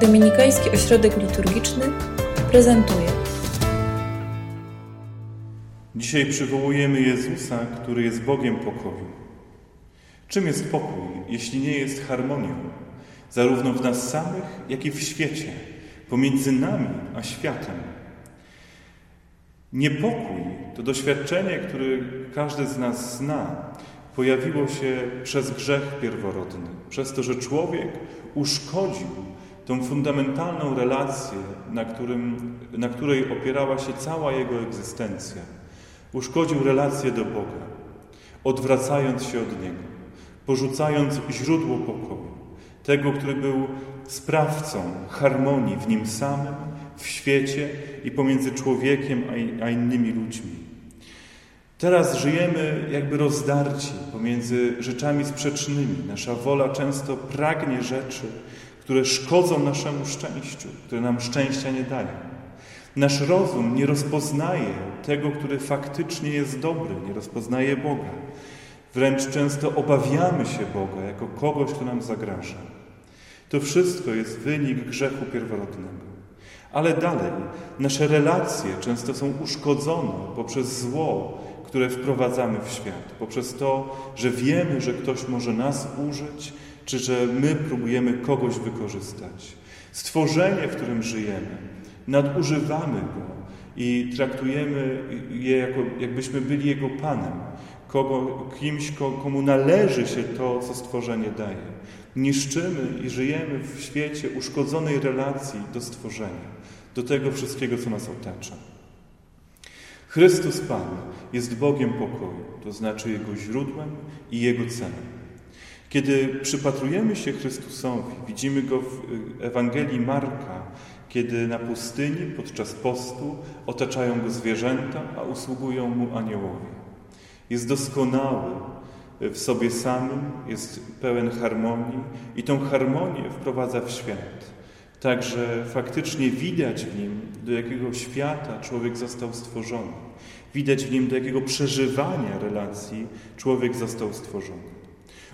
Dominikański Ośrodek Liturgiczny prezentuje. Dzisiaj przywołujemy Jezusa, który jest Bogiem pokoju. Czym jest pokój, jeśli nie jest harmonią, zarówno w nas samych, jak i w świecie, pomiędzy nami a światem? Niepokój to doświadczenie, które każdy z nas zna, pojawiło się przez grzech pierworodny, przez to, że człowiek uszkodził tą fundamentalną relację, na, którym, na której opierała się cała jego egzystencja. Uszkodził relację do Boga, odwracając się od Niego, porzucając źródło pokoju, tego, który był sprawcą harmonii w nim samym, w świecie i pomiędzy człowiekiem a innymi ludźmi. Teraz żyjemy jakby rozdarci pomiędzy rzeczami sprzecznymi. Nasza wola często pragnie rzeczy, które szkodzą naszemu szczęściu, które nam szczęścia nie dają. Nasz rozum nie rozpoznaje tego, który faktycznie jest dobry, nie rozpoznaje Boga. Wręcz często obawiamy się Boga jako kogoś, kto nam zagraża. To wszystko jest wynik grzechu pierworodnego. Ale dalej, nasze relacje często są uszkodzone poprzez zło, które wprowadzamy w świat, poprzez to, że wiemy, że ktoś może nas użyć, czy że my próbujemy kogoś wykorzystać. Stworzenie, w którym żyjemy, nadużywamy go i traktujemy je jako, jakbyśmy byli jego panem, kogo, kimś, komu należy się to, co stworzenie daje. Niszczymy i żyjemy w świecie uszkodzonej relacji do stworzenia, do tego wszystkiego, co nas otacza. Chrystus Pan jest Bogiem pokoju, to znaczy Jego źródłem i Jego celem. Kiedy przypatrujemy się Chrystusowi, widzimy Go w Ewangelii Marka, kiedy na pustyni podczas postu otaczają Go zwierzęta, a usługują Mu aniołowie. Jest doskonały w sobie samym, jest pełen harmonii i tą harmonię wprowadza w świat. Także faktycznie widać w nim, do jakiego świata człowiek został stworzony. Widać w nim, do jakiego przeżywania relacji człowiek został stworzony.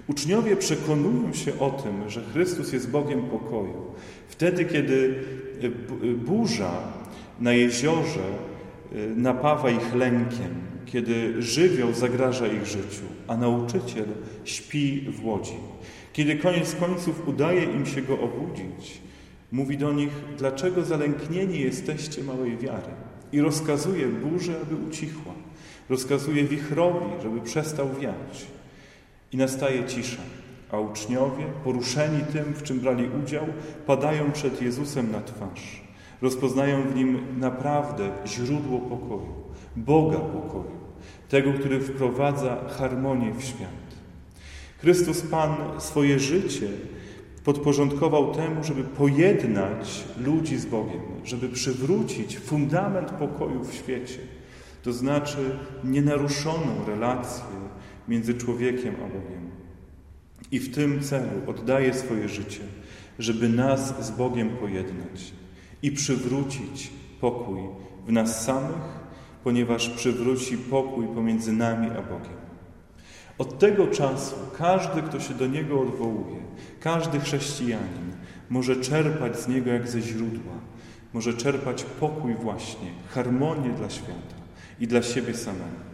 Uczniowie przekonują się o tym, że Chrystus jest Bogiem pokoju. Wtedy, kiedy burza na jeziorze e, napawa ich lękiem, kiedy żywioł zagraża ich życiu, a nauczyciel śpi w łodzi. Kiedy koniec końców udaje im się go obudzić, mówi do nich, dlaczego zalęknieni jesteście małej wiary. I rozkazuje burzy, aby ucichła. Rozkazuje wichrowi, żeby przestał wiać. I nastaje cisza, a uczniowie, poruszeni tym, w czym brali udział, padają przed Jezusem na twarz. Rozpoznają w nim naprawdę źródło pokoju, Boga pokoju, tego, który wprowadza harmonię w świat. Chrystus Pan swoje życie podporządkował temu, żeby pojednać ludzi z Bogiem, żeby przywrócić fundament pokoju w świecie, to znaczy nienaruszoną relację między człowiekiem a Bogiem. I w tym celu oddaje swoje życie, żeby nas z Bogiem pojednać i przywrócić pokój w nas samych, ponieważ przywróci pokój pomiędzy nami a Bogiem. Od tego czasu każdy, kto się do Niego odwołuje, każdy chrześcijanin może czerpać z Niego jak ze źródła, może czerpać pokój właśnie, harmonię dla świata i dla siebie samego.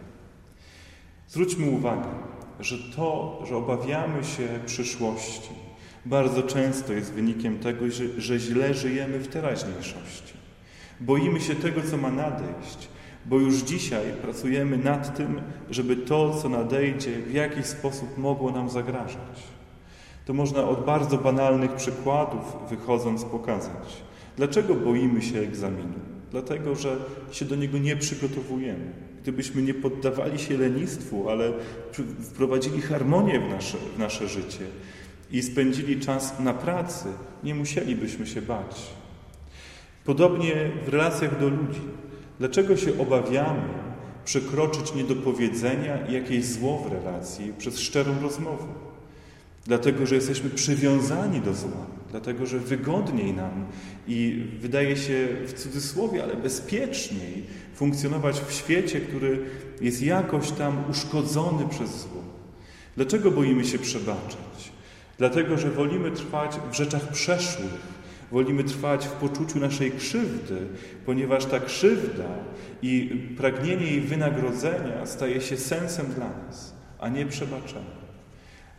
Zwróćmy uwagę, że to, że obawiamy się przyszłości, bardzo często jest wynikiem tego, że, że źle żyjemy w teraźniejszości. Boimy się tego, co ma nadejść, bo już dzisiaj pracujemy nad tym, żeby to, co nadejdzie, w jakiś sposób mogło nam zagrażać. To można od bardzo banalnych przykładów wychodząc pokazać. Dlaczego boimy się egzaminu? Dlatego, że się do niego nie przygotowujemy. Gdybyśmy nie poddawali się lenistwu, ale wprowadzili harmonię w nasze, w nasze życie i spędzili czas na pracy, nie musielibyśmy się bać. Podobnie w relacjach do ludzi. Dlaczego się obawiamy przekroczyć niedopowiedzenia i jakieś zło w relacji przez szczerą rozmowę? Dlatego, że jesteśmy przywiązani do zła, dlatego, że wygodniej nam i wydaje się w cudzysłowie, ale bezpieczniej funkcjonować w świecie, który jest jakoś tam uszkodzony przez zło. Dlaczego boimy się przebaczać? Dlatego, że wolimy trwać w rzeczach przeszłych, Wolimy trwać w poczuciu naszej krzywdy, ponieważ ta krzywda i pragnienie jej wynagrodzenia staje się sensem dla nas, a nie przebaczeniem.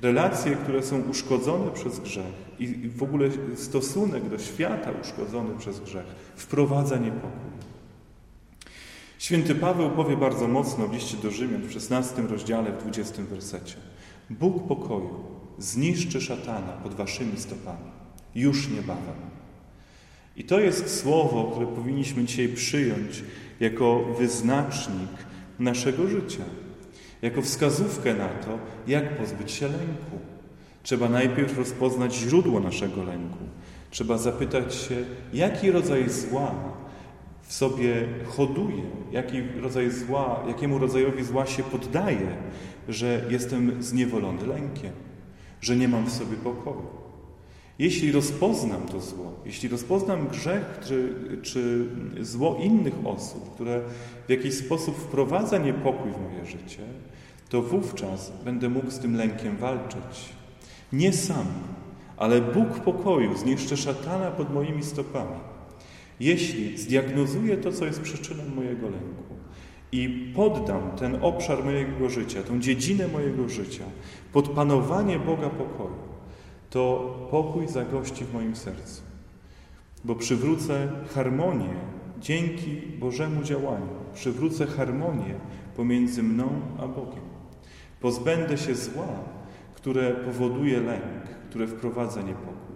Relacje, które są uszkodzone przez grzech i w ogóle stosunek do świata uszkodzony przez grzech wprowadza niepokój. Święty Paweł powie bardzo mocno w liście do Rzymian w 16 rozdziale, w 20 wersecie. Bóg pokoju zniszczy szatana pod waszymi stopami. Już niebawem. I to jest słowo, które powinniśmy dzisiaj przyjąć jako wyznacznik naszego życia, jako wskazówkę na to, jak pozbyć się lęku. Trzeba najpierw rozpoznać źródło naszego lęku. Trzeba zapytać się, jaki rodzaj zła w sobie hoduje, jaki rodzaj zła, jakiemu rodzajowi zła się poddaje, że jestem zniewolony lękiem, że nie mam w sobie pokoju. Jeśli rozpoznam to zło, jeśli rozpoznam grzech czy, czy zło innych osób, które w jakiś sposób wprowadza niepokój w moje życie, to wówczas będę mógł z tym lękiem walczyć. Nie sam, ale Bóg pokoju zniszczy szatana pod moimi stopami. Jeśli zdiagnozuję to, co jest przyczyną mojego lęku i poddam ten obszar mojego życia, tą dziedzinę mojego życia pod panowanie Boga pokoju, to pokój zagości w moim sercu, bo przywrócę harmonię dzięki Bożemu działaniu, przywrócę harmonię pomiędzy mną a Bogiem. Pozbędę się zła, które powoduje lęk, które wprowadza niepokój.